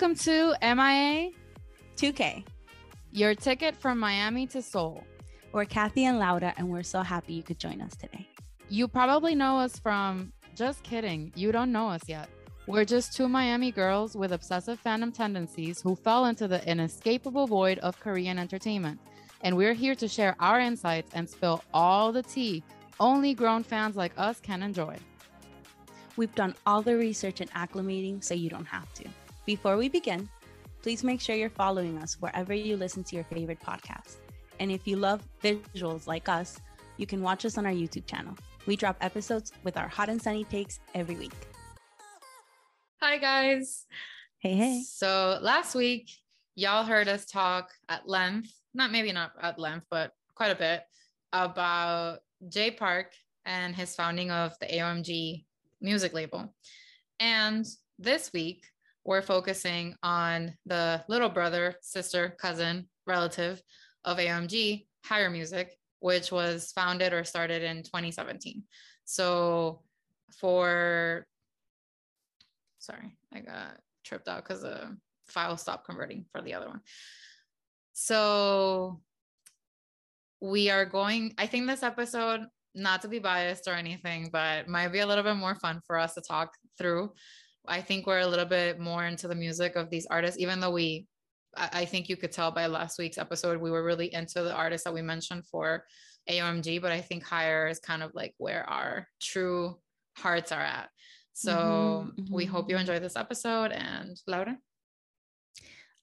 Welcome to MIA 2K. Your ticket from Miami to Seoul. We're Kathy and Laura, and we're so happy you could join us today. You probably know us from, just kidding, you don't know us yet. We're just two Miami girls with obsessive fandom tendencies who fell into the inescapable void of Korean entertainment. And we're here to share our insights and spill all the tea only grown fans like us can enjoy. We've done all the research and acclimating so you don't have to. Before we begin, please make sure you're following us wherever you listen to your favorite podcast. And if you love visuals like us, you can watch us on our YouTube channel. We drop episodes with our hot and sunny takes every week. Hi, guys. Hey, hey. So last week, y'all heard us talk at length, not maybe not at length, but quite a bit about Jay Park and his founding of the AOMG music label. And this week, we're focusing on the little brother, sister, cousin, relative of AMG, Higher Music, which was founded or started in 2017. So for, sorry, I got tripped out because the file stopped converting for the other one. So we are going, I think this episode, not to be biased or anything, but might be a little bit more fun for us to talk through. I think we're a little bit more into the music of these artists, even though we, I think you could tell by last week's episode, we were really into the artists that we mentioned for AOMG, but I think higher is kind of like where our true hearts are at. So mm-hmm, mm-hmm. we hope you enjoy this episode. And Laura?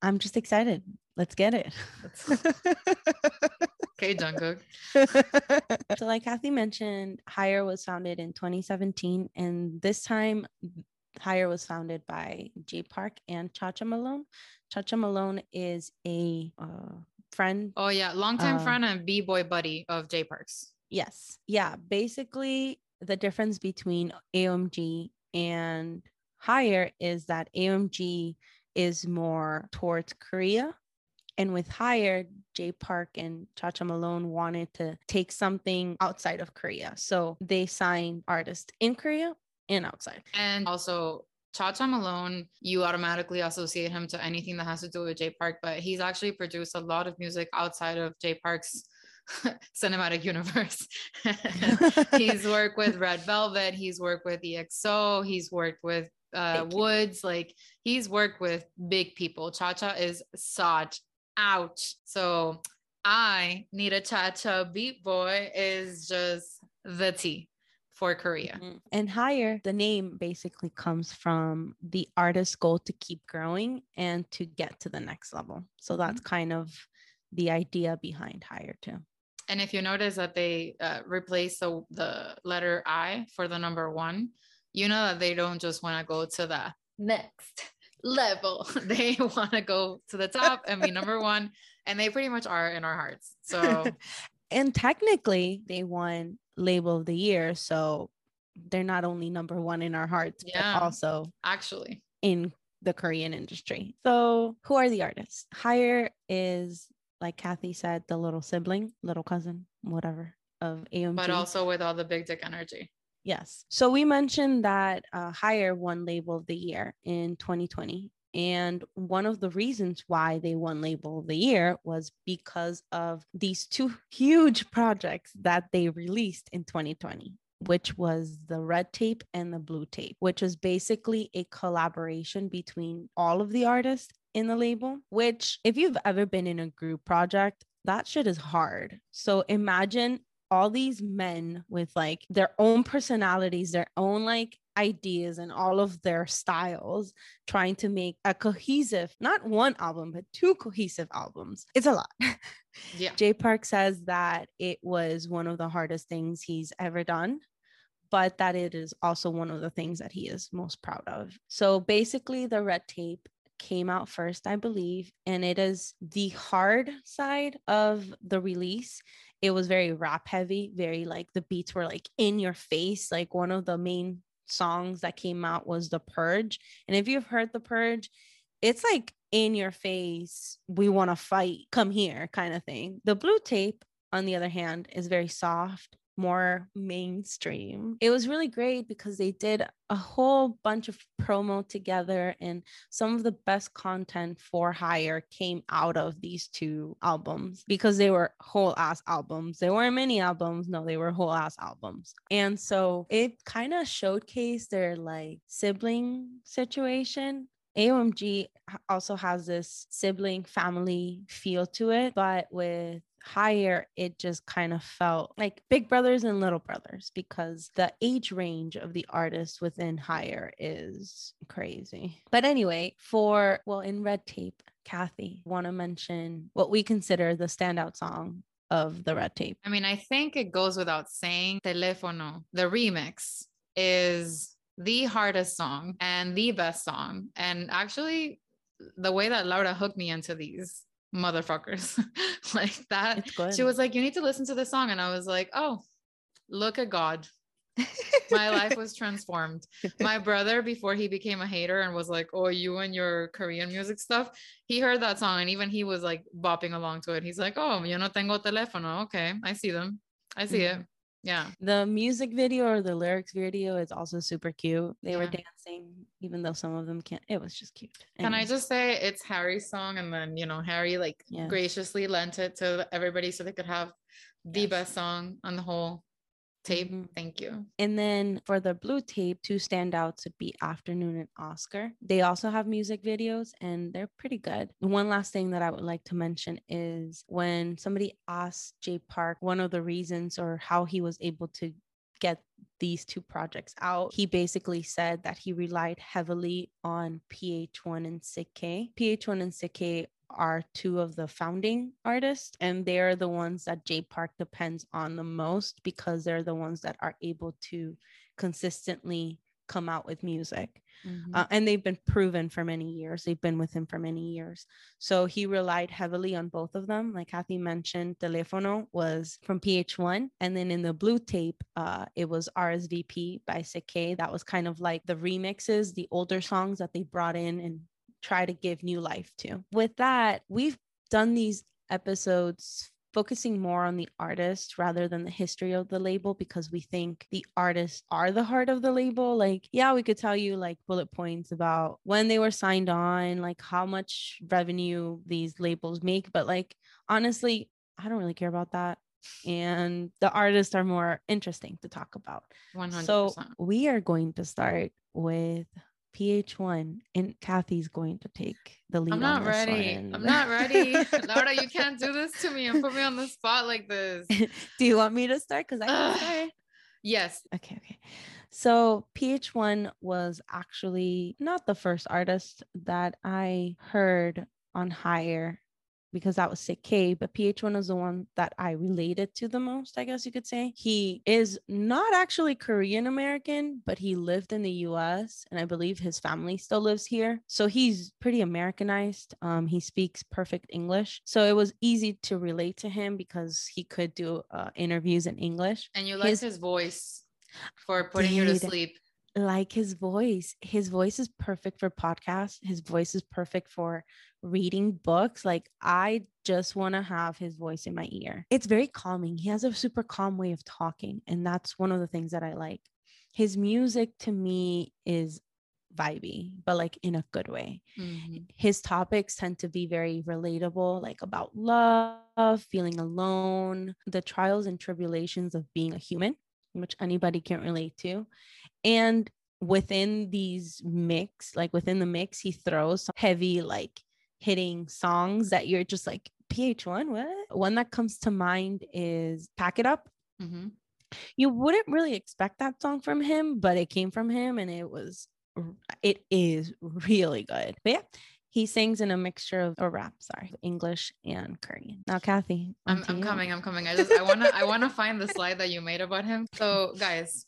I'm just excited. Let's get it. okay, Jungkook. so, like Kathy mentioned, Higher was founded in 2017, and this time, Higher was founded by Jay Park and Cha Cha Malone. Cha Cha Malone is a uh, friend. Oh yeah, longtime uh, friend and b boy buddy of Jay Park's. Yes, yeah. Basically, the difference between AOMG and Higher is that AOMG is more towards Korea. And with Higher, Jay Park and Cha Cha Malone wanted to take something outside of Korea. So they signed artists in Korea and outside. And also, Cha Cha Malone, you automatically associate him to anything that has to do with Jay Park, but he's actually produced a lot of music outside of Jay Park's cinematic universe. he's worked with Red Velvet, he's worked with EXO, he's worked with uh, Woods. Like he's worked with big people. Cha Cha is sought out. So I need a Cha Cha Beat Boy is just the T for Korea. Mm-hmm. And higher, the name basically comes from the artist's goal to keep growing and to get to the next level. So that's mm-hmm. kind of the idea behind higher too. And if you notice that they uh, replace the, the letter I for the number one, you know that they don't just want to go to the next level. they want to go to the top and be number one. And they pretty much are in our hearts. So, and technically, they won label of the year. So they're not only number one in our hearts, yeah, but also actually in the Korean industry. So, who are the artists? Higher is, like Kathy said, the little sibling, little cousin, whatever of AOMG. But also with all the big dick energy. Yes. So we mentioned that uh, Higher won Label of the Year in 2020. And one of the reasons why they won Label of the Year was because of these two huge projects that they released in 2020 which was the red tape and the blue tape, which was basically a collaboration between all of the artists in the label. Which, if you've ever been in a group project, that shit is hard. So imagine all these men with like their own personalities, their own like ideas and all of their styles trying to make a cohesive, not one album, but two cohesive albums. It's a lot. Yeah. Jay Park says that it was one of the hardest things he's ever done, but that it is also one of the things that he is most proud of. So basically, the red tape came out first, I believe, and it is the hard side of the release it was very rap heavy, very like the beats were like in your face. Like one of the main songs that came out was The Purge. And if you've heard The Purge, it's like in your face, we want to fight, come here kind of thing. The blue tape, on the other hand, is very soft more mainstream. It was really great because they did a whole bunch of promo together, and some of the best content for hire came out of these two albums because they were whole ass albums. They weren't mini albums, no, they were whole ass albums. And so it kind of showcased their like sibling situation AOMG also has this sibling family feel to it, but with hire, it just kind of felt like big brothers and little brothers because the age range of the artists within higher is crazy. But anyway, for well, in Red Tape, Kathy, want to mention what we consider the standout song of the Red Tape. I mean, I think it goes without saying, Telefono, the remix is the hardest song and the best song. And actually, the way that Laura hooked me into these motherfuckers like that, she was like, You need to listen to this song. And I was like, Oh, look at God. my life was transformed. My brother, before he became a hater and was like, Oh, you and your Korean music stuff, he heard that song and even he was like bopping along to it. He's like, Oh, yo no tengo teléfono. Okay, I see them. I see mm-hmm. it. Yeah. The music video or the lyrics video is also super cute. They yeah. were dancing, even though some of them can't. It was just cute. Can I just say it's Harry's song? And then, you know, Harry like yes. graciously lent it to everybody so they could have the yes. best song on the whole tape. Mm-hmm. Thank you. And then for the blue tape, two standouts would be Afternoon and Oscar. They also have music videos and they're pretty good. One last thing that I would like to mention is when somebody asked Jay Park one of the reasons or how he was able to get these two projects out. He basically said that he relied heavily on PH1 and Sik-K. PH1 and Sik-K are two of the founding artists, and they're the ones that Jay Park depends on the most because they're the ones that are able to consistently come out with music. Mm-hmm. Uh, and they've been proven for many years. They've been with him for many years. So he relied heavily on both of them. Like Kathy mentioned, Telefono was from PH1. And then in the blue tape, uh, it was RSVP by Sick That was kind of like the remixes, the older songs that they brought in and try to give new life to. With that, we've done these episodes focusing more on the artist rather than the history of the label because we think the artists are the heart of the label. Like, yeah, we could tell you like bullet points about when they were signed on, like how much revenue these labels make, but like honestly, I don't really care about that. And the artists are more interesting to talk about. 100%. So we are going to start with PH1 and Kathy's going to take the lead. I'm not ready. One. I'm not ready. Laura, you can't do this to me and put me on the spot like this. do you want me to start? Because I can start. Yes. Okay. Okay. So PH1 was actually not the first artist that I heard on Hire because that was Sik-K, but PH1 is the one that I related to the most, I guess you could say. He is not actually Korean American, but he lived in the US and I believe his family still lives here. So he's pretty Americanized. Um, he speaks perfect English. So it was easy to relate to him because he could do uh, interviews in English. And you like his, his voice for putting you to sleep like his voice. His voice is perfect for podcasts. His voice is perfect for reading books. Like I just want to have his voice in my ear. It's very calming. He has a super calm way of talking, and that's one of the things that I like. His music to me is vibey, but like in a good way. Mm-hmm. His topics tend to be very relatable, like about love, feeling alone, the trials and tribulations of being a human, which anybody can relate to. And within these mix like within the mix he throws heavy like hitting songs that you're just like ph1 what? One that comes to mind is pack it up. Mm-hmm. you wouldn't really expect that song from him but it came from him and it was it is really good. But yeah he sings in a mixture of a rap sorry english and korean now kathy i'm, I'm coming i'm coming i just i want to i want to find the slide that you made about him so guys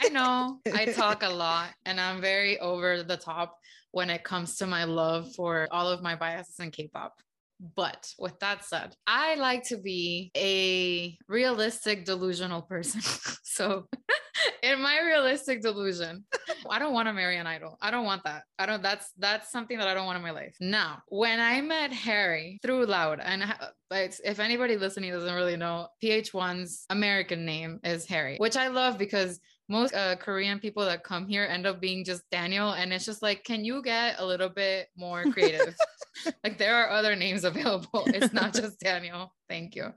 I know I talk a lot and I'm very over the top when it comes to my love for all of my biases in K pop. But with that said, I like to be a realistic, delusional person. so in my realistic delusion, I don't want to marry an idol. I don't want that. I don't. That's that's something that I don't want in my life. Now, when I met Harry through Loud, and if anybody listening doesn't really know, PH1's American name is Harry, which I love because most uh, Korean people that come here end up being just Daniel. And it's just like, can you get a little bit more creative? like there are other names available. It's not just Daniel. Thank you.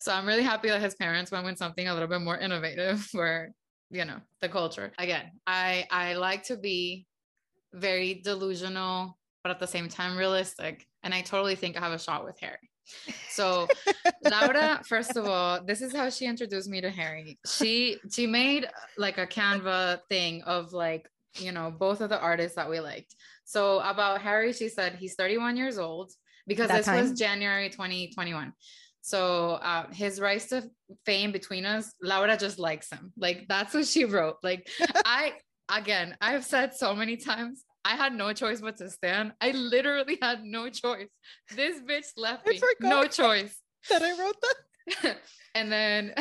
So I'm really happy that his parents went with something a little bit more innovative for, you know, the culture. Again, I I like to be very delusional, but at the same time realistic. And I totally think I have a shot with Harry. So Laura, first of all, this is how she introduced me to Harry. She she made like a Canva thing of like, you know, both of the artists that we liked. So about Harry, she said he's 31 years old because that this time? was January 2021. So uh, his rise to fame between us, Laura just likes him. Like that's what she wrote. Like I again, I've said so many times, I had no choice but to stand. I literally had no choice. This bitch left me. No choice. That I wrote that. and then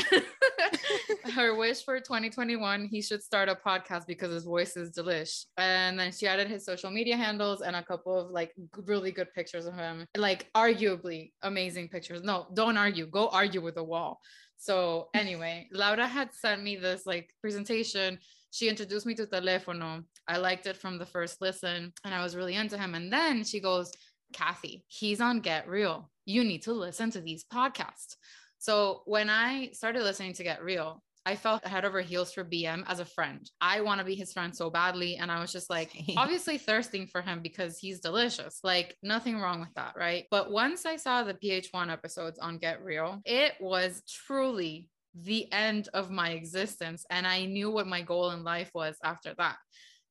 her wish for 2021, he should start a podcast because his voice is delish. And then she added his social media handles and a couple of like really good pictures of him, like arguably amazing pictures. No, don't argue. Go argue with the wall. So anyway, Laura had sent me this like presentation she introduced me to Telefono. I liked it from the first listen and I was really into him. And then she goes, Kathy, he's on Get Real. You need to listen to these podcasts. So when I started listening to Get Real, I felt head over heels for BM as a friend. I want to be his friend so badly. And I was just like, obviously thirsting for him because he's delicious. Like, nothing wrong with that. Right. But once I saw the PH1 episodes on Get Real, it was truly the end of my existence. And I knew what my goal in life was after that.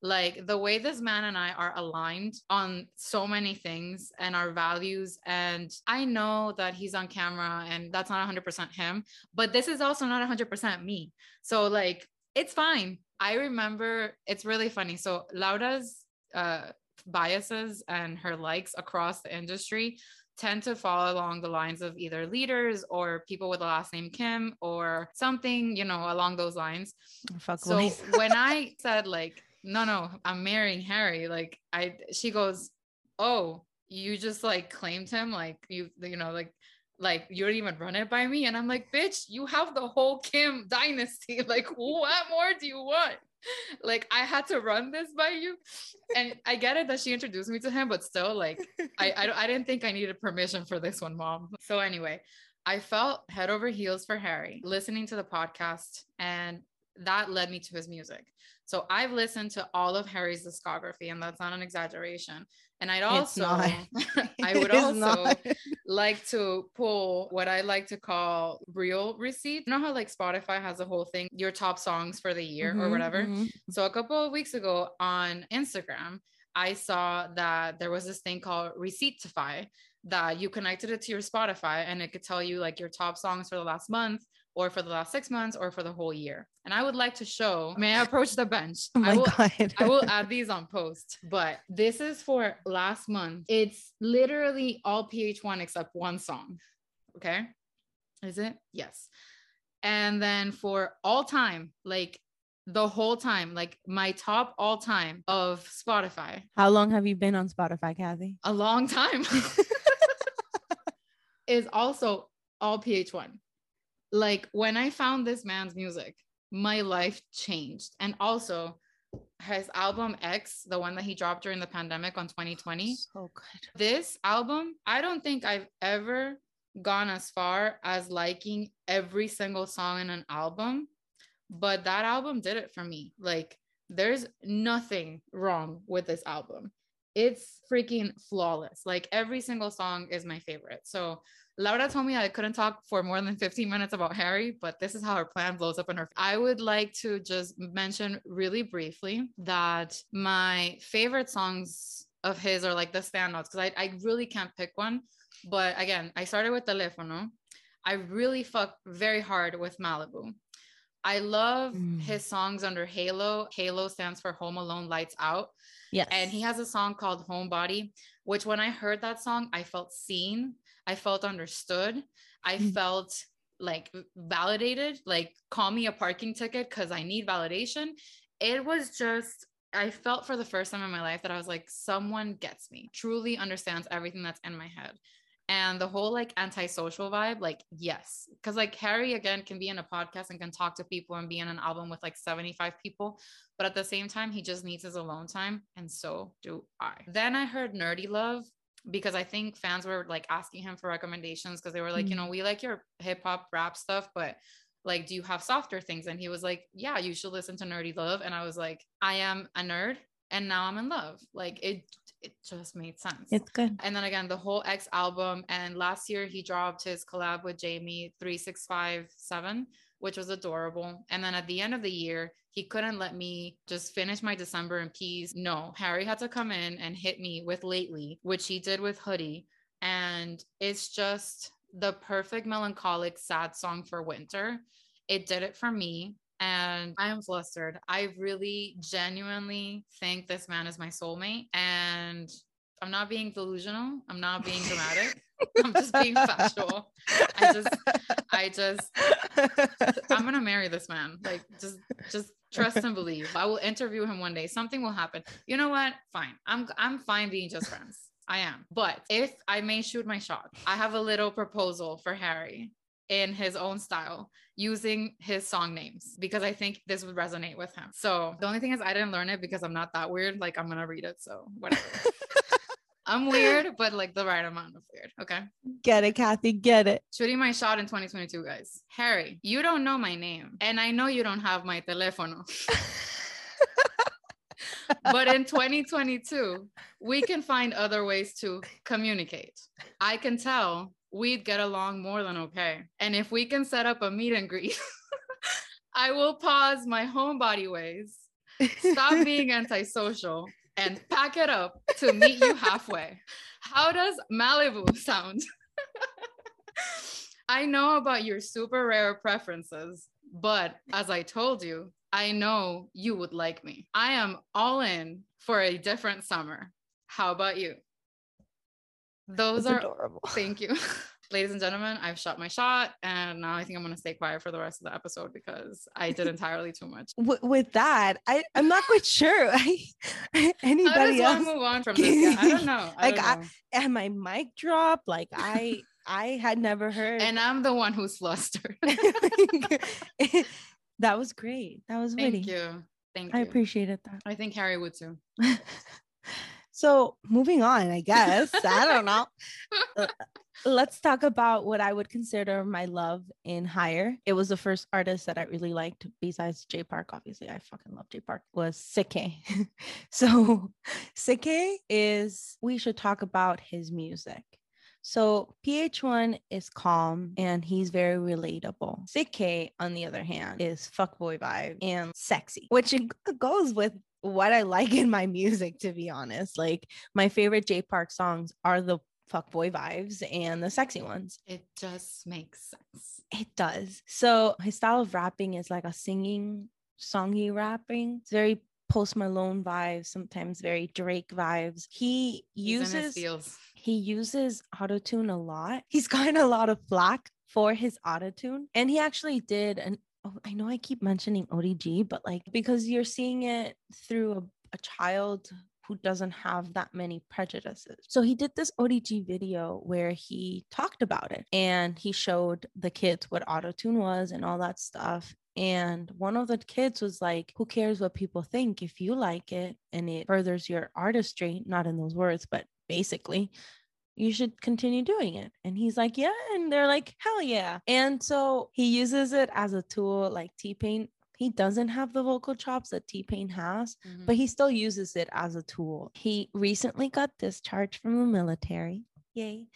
Like the way this man and I are aligned on so many things and our values. And I know that he's on camera and that's not 100% him, but this is also not 100% me. So, like, it's fine. I remember it's really funny. So, Laura's uh, biases and her likes across the industry tend to fall along the lines of either leaders or people with the last name Kim or something, you know, along those lines. Fuck so when I said like, no, no, I'm marrying Harry, like I, she goes, oh, you just like claimed him, like you, you know, like like you don't even run it by me and i'm like bitch you have the whole kim dynasty like what more do you want like I had to run this by you. And I get it that she introduced me to him, but still, like I, I I didn't think I needed permission for this one, mom. So anyway, I felt head over heels for Harry listening to the podcast, and that led me to his music. So I've listened to all of Harry's discography, and that's not an exaggeration. And I'd also, I would also like to pull what I like to call real receipts. You know how like Spotify has a whole thing, your top songs for the year mm-hmm, or whatever. Mm-hmm. So a couple of weeks ago on Instagram, I saw that there was this thing called Receiptify that you connected it to your Spotify and it could tell you like your top songs for the last month or for the last six months or for the whole year. And I would like to show, may I approach the bench? Oh my I will, God. I will add these on post, but this is for last month. It's literally all PH1 except one song. Okay. Is it? Yes. And then for all time, like the whole time, like my top all time of Spotify. How long have you been on Spotify, Kathy? A long time. is also all PH1 like when I found this man's music, my life changed. And also his album X, the one that he dropped during the pandemic on 2020. So good. This album, I don't think I've ever gone as far as liking every single song in an album, but that album did it for me. Like there's nothing wrong with this album. It's freaking flawless. Like every single song is my favorite. So Laura told me I couldn't talk for more than 15 minutes about Harry, but this is how her plan blows up in her. I would like to just mention really briefly that my favorite songs of his are like the standouts because I, I really can't pick one. But again, I started with Telefono. I really fuck very hard with Malibu. I love mm. his songs under Halo. Halo stands for Home Alone Lights Out. Yes. And he has a song called Homebody, which when I heard that song, I felt seen I felt understood. I mm. felt like validated, like call me a parking ticket because I need validation. It was just I felt for the first time in my life that I was like, someone gets me, truly understands everything that's in my head. And the whole like antisocial vibe, like, yes. Cause like Harry again can be in a podcast and can talk to people and be in an album with like 75 people. But at the same time, he just needs his alone time. And so do I. Then I heard Nerdy Love because I think fans were like asking him for recommendations because they were like, mm-hmm. you know, we like your hip hop rap stuff, but like, do you have softer things? And he was like, yeah, you should listen to Nerdy Love. And I was like, I am a nerd and now I'm in love. Like it, it just made sense. It's good. And then again, the whole X album. And last year he dropped his collab with Jamie 3657, which was adorable. And then at the end of the year, he couldn't let me just finish my December in peace. No, Harry had to come in and hit me with Lately, which he did with Hoody. And it's just the perfect melancholic sad song for winter. It did it for me and I am flustered. I really genuinely think this man is my soulmate and I'm not being delusional. I'm not being dramatic. I'm just being factual. I just I just I'm to marry this man. Like just just trust and believe. I will interview him one day. Something will happen. You know what? Fine. I'm I'm fine being just friends. I am. But if I may shoot my shot, I have a little proposal for Harry in his own style using his song names because I think this would resonate with him. So the only thing is I didn't learn it because I'm not that weird. Like I'm gonna read it. So whatever. I'm weird, but like the right amount of weird. Okay. Get it, Kathy. Get it. Shooting my shot in 2022, guys. Harry, you don't know my name. And I know you don't have my telefono. but in 2022, we can find other ways to communicate. I can tell we'd get along more than okay. And if we can set up a meet and greet, I will pause my homebody ways, stop being antisocial, and pack it up to meet you halfway. How does Malibu sound? I know about your super rare preferences, but as I told you, I know you would like me. I am all in for a different summer. How about you? Those That's are adorable. Thank you. Ladies and gentlemen, I've shot my shot and now I think I'm going to stay quiet for the rest of the episode because I did entirely too much. with that, I, I'm not quite sure. I, anybody else move on from this? I don't know. I like, don't know. I, and my mic dropped. Like I, I had never heard. And I'm the one who's flustered. that was great. That was witty. Thank you. Thank you. I appreciated that. I think Harry would too. So moving on, I guess. I don't know. Uh, let's talk about what I would consider my love in Higher. It was the first artist that I really liked besides Jay Park. Obviously, I fucking love Jay Park. Was Sike. so Sike is we should talk about his music. So PH1 is calm and he's very relatable. Sike, on the other hand, is fuckboy vibe and sexy, which goes with what I like in my music, to be honest. Like my favorite Jay Park songs are the fuck boy vibes and the sexy ones. It just makes sense. It does. So his style of rapping is like a singing, songy rapping. It's very Post Malone vibes, sometimes very Drake vibes. He uses he uses autotune a lot. He's gotten a lot of flack for his autotune. And he actually did an oh, I know I keep mentioning ODG, but like because you're seeing it through a, a child who doesn't have that many prejudices. So he did this ODG video where he talked about it and he showed the kids what autotune was and all that stuff. And one of the kids was like, Who cares what people think if you like it and it furthers your artistry? Not in those words, but basically, you should continue doing it. And he's like, yeah. And they're like, hell yeah. And so he uses it as a tool like T Pain. He doesn't have the vocal chops that T Pain has, mm-hmm. but he still uses it as a tool. He recently got discharged from the military. Yay.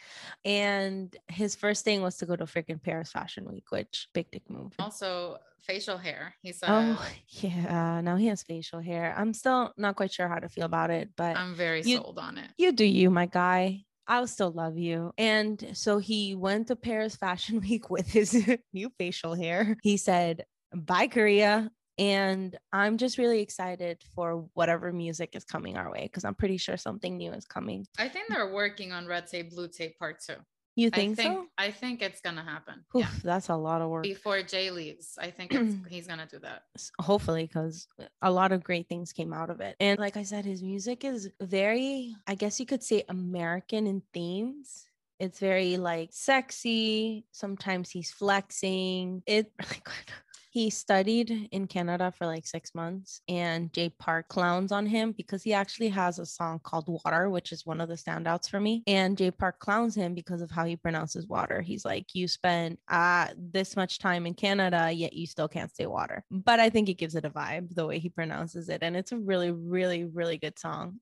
And his first thing was to go to freaking Paris Fashion Week, which big dick move. Also, facial hair. He said, Oh, yeah. Now he has facial hair. I'm still not quite sure how to feel about it, but I'm very you, sold on it. You do you, my guy. I'll still love you. And so he went to Paris Fashion Week with his new facial hair. He said, Bye, Korea. And I'm just really excited for whatever music is coming our way because I'm pretty sure something new is coming. I think they're working on Red Tape, Blue Tape Part Two. You I think, think so? I think it's gonna happen. Oof, yeah. that's a lot of work. Before Jay leaves, I think it's, he's gonna do that. hopefully because a lot of great things came out of it and like i said his music is very i guess you could say american in themes it's very like sexy sometimes he's flexing it really good he studied in canada for like six months and jay park clowns on him because he actually has a song called water which is one of the standouts for me and jay park clowns him because of how he pronounces water. He's like you spent uh this much time in canada yet you still can't say water. But i think it gives it a vibe the way he pronounces it and it's a really really really good song.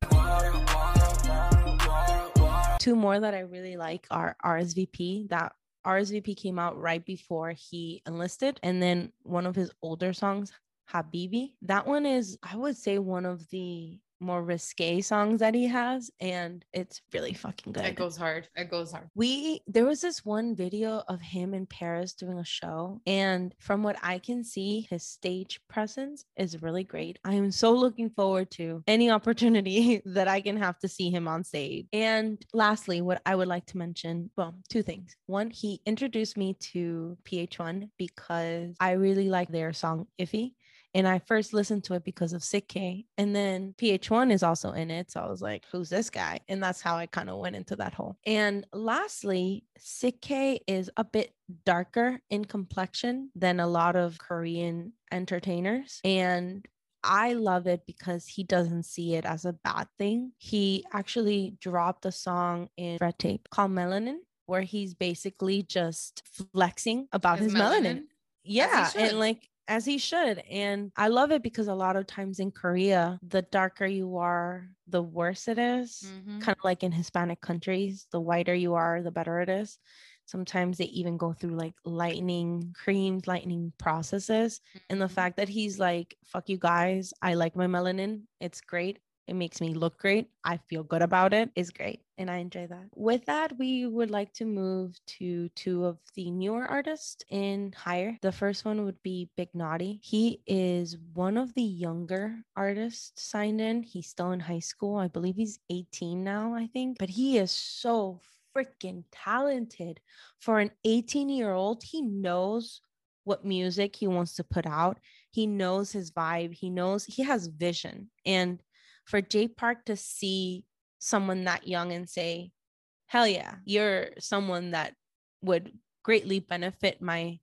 Two more that i really like are rsvp that rsvp came out right before he enlisted and then one of his older songs habibi. That one is i would say one of the more risque songs that he has and it's really fucking good It goes hard. It goes hard. we there was this one video of him in Paris doing a show and from what I can see his stage presence is really great. I am so looking forward to any opportunity that I can have to see him on stage. And lastly, what I would like to mention, well, two things. One, he introduced me to PH1 because I really like their song Iffy and I first listened to it because of Sik-K. And then PH1 is also in it. So I was like, who's this guy? And that's how I kind of went into that hole. And lastly, Sik-K is a bit darker in complexion than a lot of Korean entertainers. And I love it because he doesn't see it as a bad thing. He actually dropped a song in Red Tape called Melanin, where he's basically just flexing about his, His melanin. melanin? Yeah. And like, as he should. And I love it because a lot of times in Korea, the darker you are, the worse it is. Mhm. Kind of like in Hispanic countries, the whiter you are, the better it is. Sometimes they even go through like lightning creams, lightning processes. And the Mhm. fact that he's like, fuck you guys, I like my melanin. It's great. It makes me look great. I feel good about it. Is great. And I enjoy that. With that, we would like to move to two of the newer artists in higher. The first one would be Big Naughty. He is one of the younger artists signed in. He's still in high school. I believe he's 18 now, I think. But he is so freaking talented for an 18 year old. He knows what music he wants to put out. He knows his vibe. He knows he has vision. And for Jay Park to see someone that young and say, hell yeah, you're someone that would greatly benefit my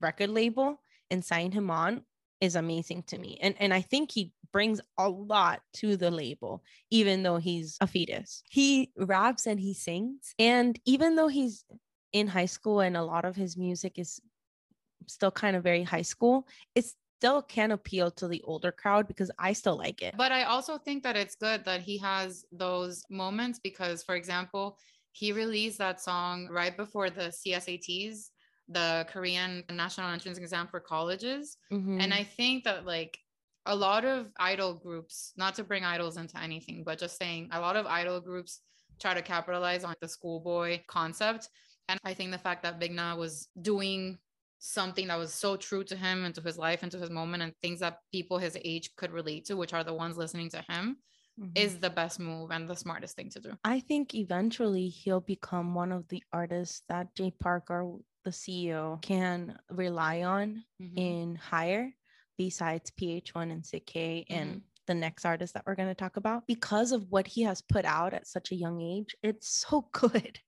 record label and sign him on is amazing to me. And and I think he brings a lot to the label, even though he's a fetus. He raps and he sings. And even though he's in high school and a lot of his music is still kind of very high school, it still can appeal to the older crowd because I still like it. But I also think that it's good that he has those moments because, for example, he released that song right before the CSATs, the Korean National Entrance Exam for colleges. Mhm. And I think that, like, a lot of idol groups, not to bring idols into anything, but just saying a lot of idol groups try to capitalize on the schoolboy concept. And I think the fact that Big Na was doing something that was so true to him and to his life and to his moment and things that people his age could relate to, which are the ones listening to him, Mhm. is the best move and the smartest thing to do. I think eventually he'll become one of the artists that Jay Parker, the CEO, can rely on Mhm. in higher besides PH1 and Sik-K and. The next artist that we're going to talk about because of what he has put out at such a young age. It's so good.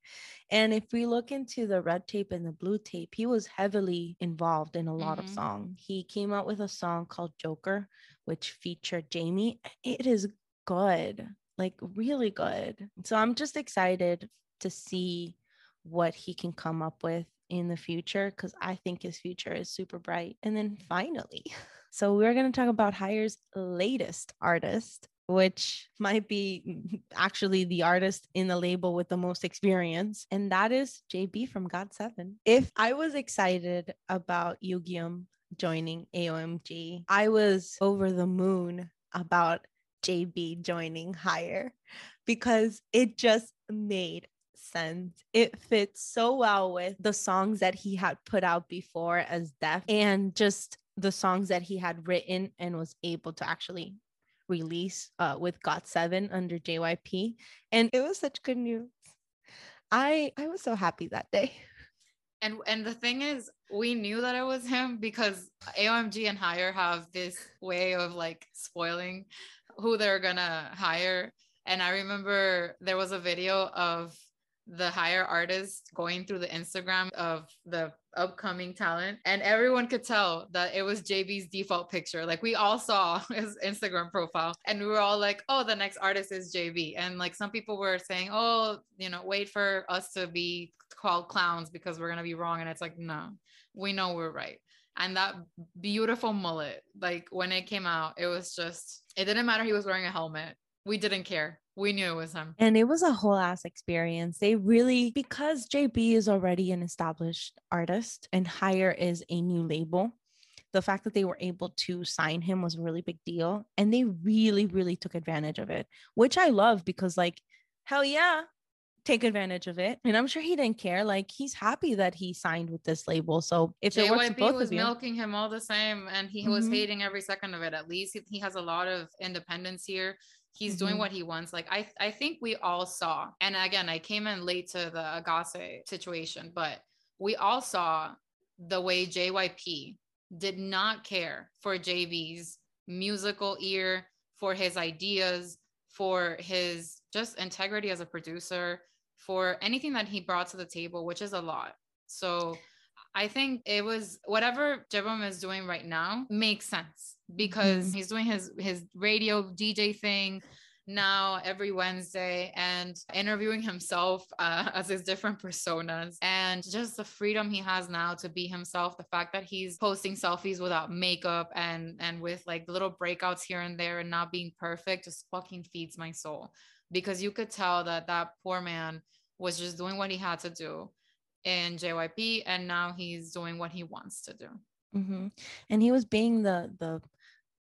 And if we look into the red tape and the blue tape, he was heavily involved in a lot of Mhm. songs. He came out with a song called Joker, which featured Jamie. It is good, like really good. So I'm just excited to see what he can come up with in the future because I think his future is super bright. And then finally, so we're going to talk about Hire's latest artist, which might be actually the artist in the label with the most experience, and that is JB from Got7. If I was excited about Yugyeom joining AOMG, I was over the moon about JB joining Hire because it just made sense. It fits so well with the songs that he had put out before as Def and just the songs that he had written and was able to actually release uh, with Got7 under JYP. And it was such good news. I I was so happy that day. And and the thing is, we knew that it was him because AOMG and Higher have this way of like spoiling who they're gonna hire. And I remember there was a video of the higher artist going through the Instagram of the upcoming talent and everyone could tell that it was JB's default picture. Like we all saw his Instagram profile and we were all like oh the next artist is JB and like some people were saying oh you know wait for us to be called clowns because we're going to be wrong. And it's like no we know we're right. And that beautiful mullet like when it came out it was just it didn't matter he was wearing a helmet we didn't care we knew it was him. And it was a whole ass experience. They really, because JB is already an established artist and Higher is a new label, the fact that they were able to sign him was a really big deal. And they really, really took advantage of it, which I love because, like, hell yeah, take advantage of it. And I'm sure he didn't care. Like he's happy that he signed with this label. So if JYP it works for both was of you, milking him all the same, and he mm-hmm. was hating every second of it. At least he, he has a lot of independence here he's mm-hmm. doing what he wants like i i think we all saw and again i came in late to the Ahgase situation but we all saw the way jyp did not care for jb's musical ear for his ideas for his just integrity as a producer for anything that he brought to the table which is a lot so I think it was whatever Jaebeom is doing right now makes sense because mm-hmm. he's doing his his radio DJ thing now every Wednesday and interviewing himself uh, as his different personas and just the freedom he has now to be himself the fact that he's posting selfies without makeup and and with like little breakouts here and there and not being perfect just fucking feeds my soul because you could tell that that poor man was just doing what he had to do in JYP and now he's doing what he wants to do. Mm-hmm. And he was being the the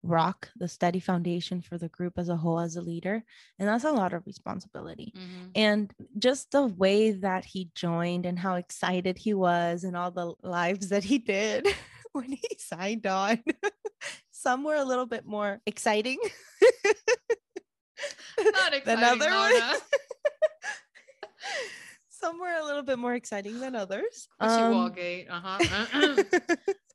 rock the steady foundation for the group as a whole as a leader and that's a lot of responsibility mm-hmm. and just the way that he joined and how excited he was and all the lives that he did when he signed on some were a little bit more exciting than others some were a little bit more exciting than others um, uh-huh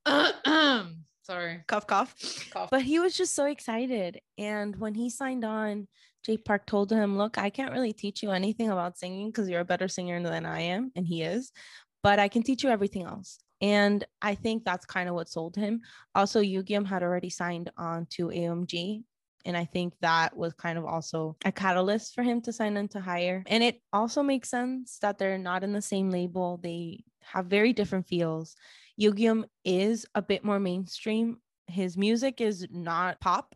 Sorry. Cough, cough, cough. But he was just so excited. And when he signed on, Jay Park told him, Look, I can't really teach you anything about singing because you're a better singer than I am. And he is, but I can teach you everything else. And I think that's kind of what sold him. Also, Yugyeom had already signed on to AOMG. And I think that was kind of also a catalyst for him to sign into higher. And it also makes sense that they're not in the same label. They have very different feels. Yugyeom is a bit more mainstream. His music is not pop,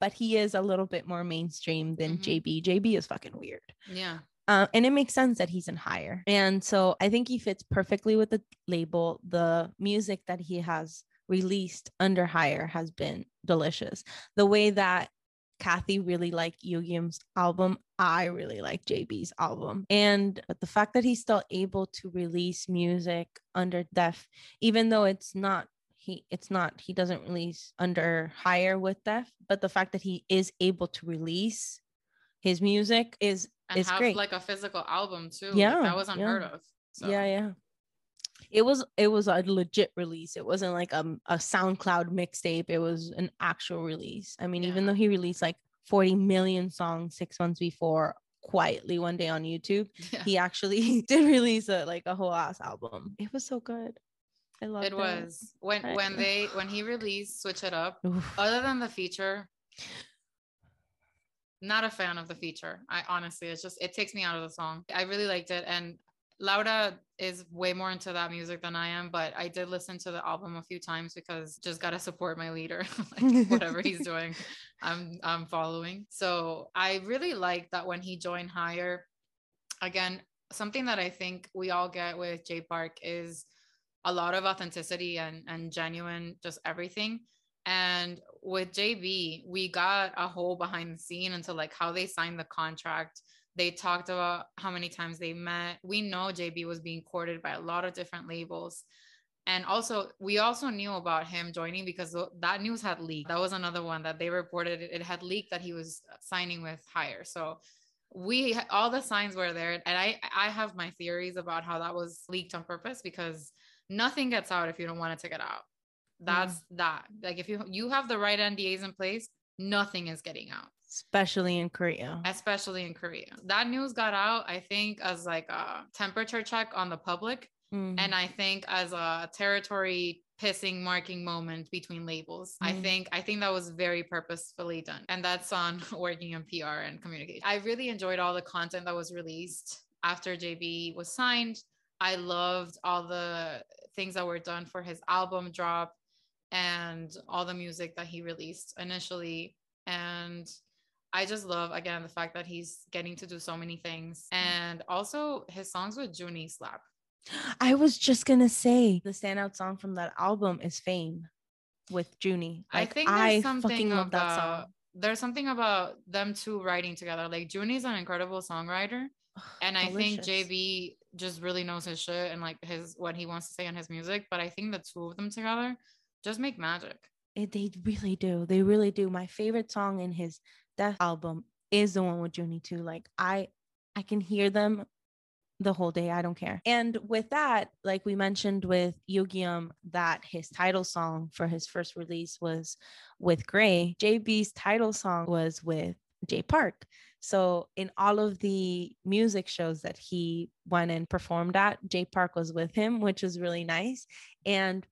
but he is a little bit more mainstream than mm-hmm. JB. JB is fucking weird. Yeah. Uh, and it makes sense that he's in higher. And so I think he fits perfectly with the label. The music that he has released under higher has been delicious. The way that Kathy really liked Yugyeom's album. I really like JB's album. And but the fact that he's still able to release music under Def, even though it's not he it's not he doesn't release under higher with Def, but the fact that he is able to release his music is and is have great. like a physical album too. Yeah, like, that was unheard yeah. of. So. Yeah, yeah it was it was a legit release. It wasn't like a, a soundcloud mixtape. It was an actual release. I mean yeah. even though he released like 40 million songs six months before quietly one day on youtube yeah. he actually did release a like a whole ass album. It was so good. I love it. was. When I, when they when he released switch it up oof. other than the feature not a fan of the feature. I honestly it's just it takes me out of the song. I really liked it and Laura is way more into that music than I am, but I did listen to the album a few times because just gotta support my leader, like whatever he's doing, I'm I'm following. So I really like that when he joined Higher. Again, something that I think we all get with Jay Park is a lot of authenticity and and genuine, just everything. And with JB, we got a whole behind the scene into like how they signed the contract they talked about how many times they met. We know JB was being courted by a lot of different labels. And also, we also knew about him joining because that news had leaked. That was another one that they reported. It had leaked that he was signing with Higher. So we all the signs were there and i i have my theories about how that was leaked on purpose because nothing gets out if you don't want it to get out that's mm. that like if you you have the right ndas in place nothing is getting out especially in korea especially in korea that news got out i think as like a temperature check on the public mm. and i think as a territory pissing marking moment between labels. Mm. I think I think that was very purposefully done. And that's on working on PR and communication. I really enjoyed all the content that was released after JB was signed. I loved all the things that were done for his album drop and all the music that he released initially and I just love again the fact that he's getting to do so many things and also his songs with Junie slap. I was just gonna say the standout song from that album is Fame with Junie. Like, I think there's I something about, that song. There's something about them two writing together. Like Junie's an incredible songwriter. and I think JB just really knows his shit and like his what he wants to say in his music. But I think the two of them together just make magic. It, they really do. They really do. My favorite song in his Def. album is the one with Junie too. Like I I can hear them the whole day. I don't care. And with that, like we mentioned with Yugyeom, that his title song for his first release was with Gray. JB's title song was with Jay Park. So in all of the music shows that he went and performed at, Jay Park was with him, which was really nice. And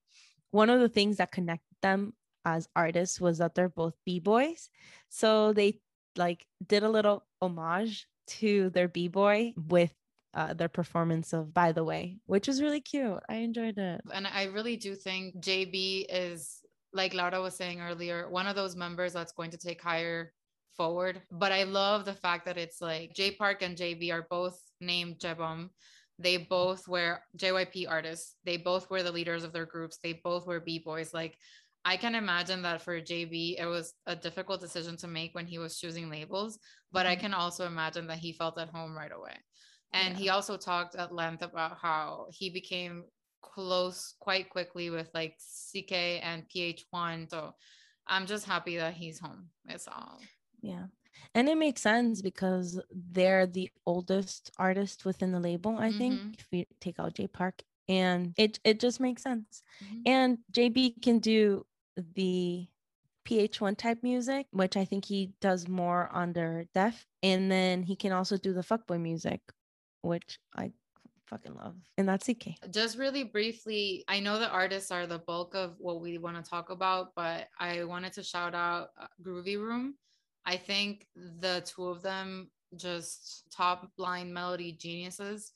one of the things that connected them as artists was that they're both b-boys. So they like did a little homage to their b-boy with uh, their performance of by the way which was really cute. I enjoyed it. And i really do think jb is like laura was saying earlier one of those members that's going to take H1GHR forward. But i love the fact that it's like jay park and jb are both named Jaebeom. They both were jyp artists. They both were the leaders of their groups. They both were b-boys. Like I can imagine that for JB, it was a difficult decision to make when he was choosing labels, but I mm-hmm. can also imagine that he felt at home right away. And yeah. he also talked at length about how he became close quite quickly with like Sik-K and pH-1. So I'm just happy that he's home. It's all. Yeah. And it makes sense because they're the oldest artist within the label, I mm-hmm. think, if we take out Jay Park. And it it just makes sense. Mm-hmm. And JB can do the pH-1 type music, which I think he does more under Def. And then he can also do the fuckboy music, which I fucking love. And that's Sik-K. Just really briefly, I know the artists are the bulk of what we want to talk about, but I wanted to shout out uh, GroovyRoom. I think the two of them just top line melody geniuses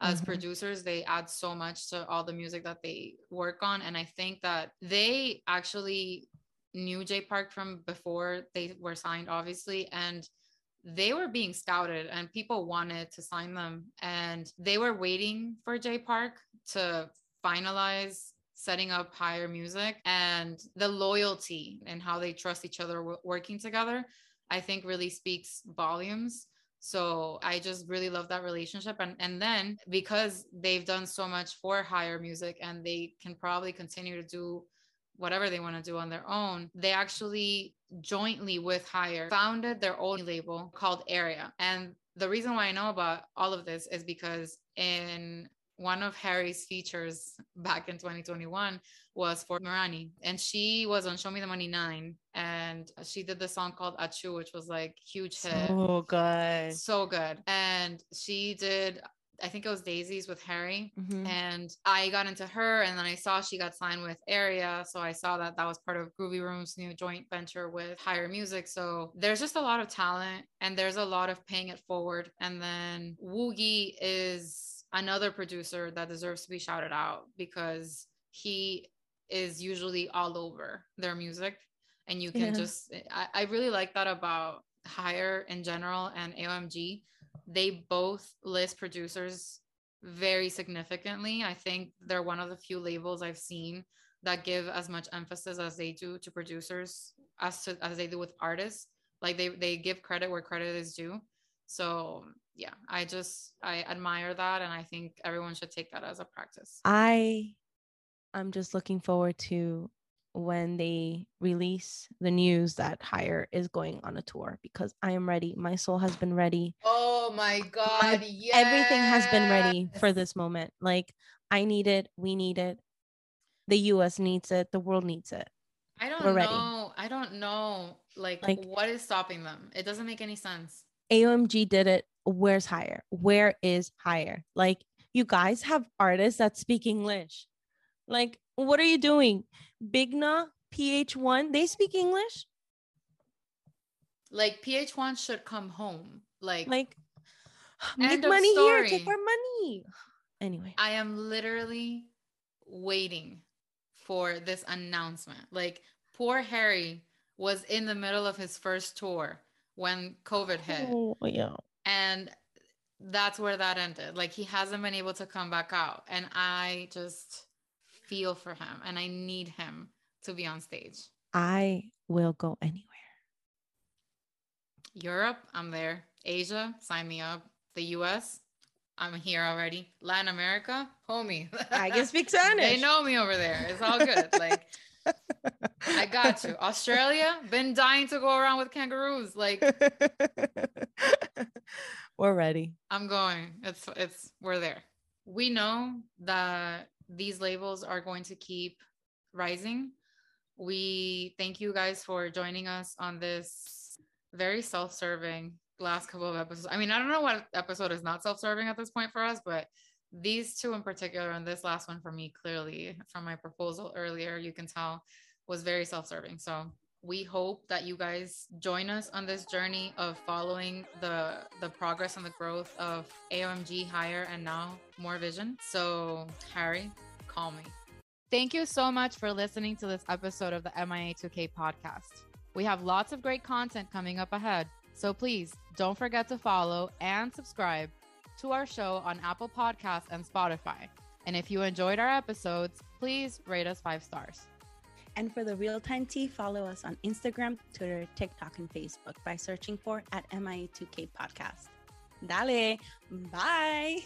as mm-hmm. producers they add so much to all the music that they work on and i think that they actually knew jay park from before they were signed obviously and they were being scouted and people wanted to sign them and they were waiting for Jay Park to finalize setting up H1GHR music and the loyalty and how they trust each other working together i think really speaks volumes so i just really love that relationship and and then because they've done so much for H1GHR music and they can probably continue to do whatever they want to do on their own, they actually jointly with H1GHR founded their own label called Area. And the reason why I know about all of this is because in one of Harry's features back in 2021 was for Mirani. And she was on Show Me the Money 9. And she did the song called Achoo, which was like huge hit. Oh, good. So good. And she did I think it was Daisy's with Harry. Mm-hmm. And I got into her and then I saw she got signed with Area. So I saw that that was part of GroovyRoom's new joint venture with H1GHR Music. So there's just a lot of talent and there's a lot of paying it forward. And then Woogie is another producer that deserves to be shouted out because he is usually all over their music. And you can yeah. just, I, I really like that about H1GHR in general and AOMG they both list producers very significantly. I think they're one of the few labels I've seen that give as much emphasis as they do to producers as to as they do with artists. Like they they give credit where credit is due. So yeah, I just I admire that and I think everyone should take that as a practice. I I'm just looking forward to when they release the news that H1GHR is going on a tour because I am ready. My soul has been ready. Oh my God. My- yes. Everything has been ready for this moment. Like, I need it. We need it. The US needs it. The world needs it. I don't We're ready. know. I don't know. Like, Like- what is stopping them? It doesn't make any sense. AOMG did it. Where's H1GHR? Where is H1GHR? Like, you guys have artists that speak English. Like, what are you doing? Bigna, pH-1, they speak English? Like, pH-1 should come home. Like, Like, make money here, take our money. Anyway, I am literally waiting for this announcement. Like, poor Harry was in the middle of his first tour when COVID hit. oh, yeah. and that's where that ended. Like he hasn't been able to come back out. And i just feel for him. And i need him to be on stage. I will go anywhere. europe i'm there. Asia sign me up. The us i'm here already. Latin america homie. I can speak Spanish. they know me over there. It's all good. Like i got you australia been dying to go around with kangaroos like We're ready. I'm going. It's it's we're there. We know that these labels are going to keep rising. We thank you guys for joining us on this very self-serving last couple of episodes. I mean, I don't know what episode is not self-serving at this point for us, but these two in particular and this last one for me clearly from my proposal earlier, you can tell was very self-serving. So we hope that you guys join us on this journey of following the the progress and the growth of AOMG H1GHR and now more vision. So Harry, call me. Thank you so much for listening to this episode of the MIA2K podcast. We have lots of great content coming up ahead. So please don't forget to follow and subscribe to our show on Apple Podcasts and Spotify. And if you enjoyed our episodes, please rate us five stars. And for the real time tea, follow us on Instagram, Twitter, TikTok, and Facebook by searching for at MIA2K Podcast. Dale. Bye.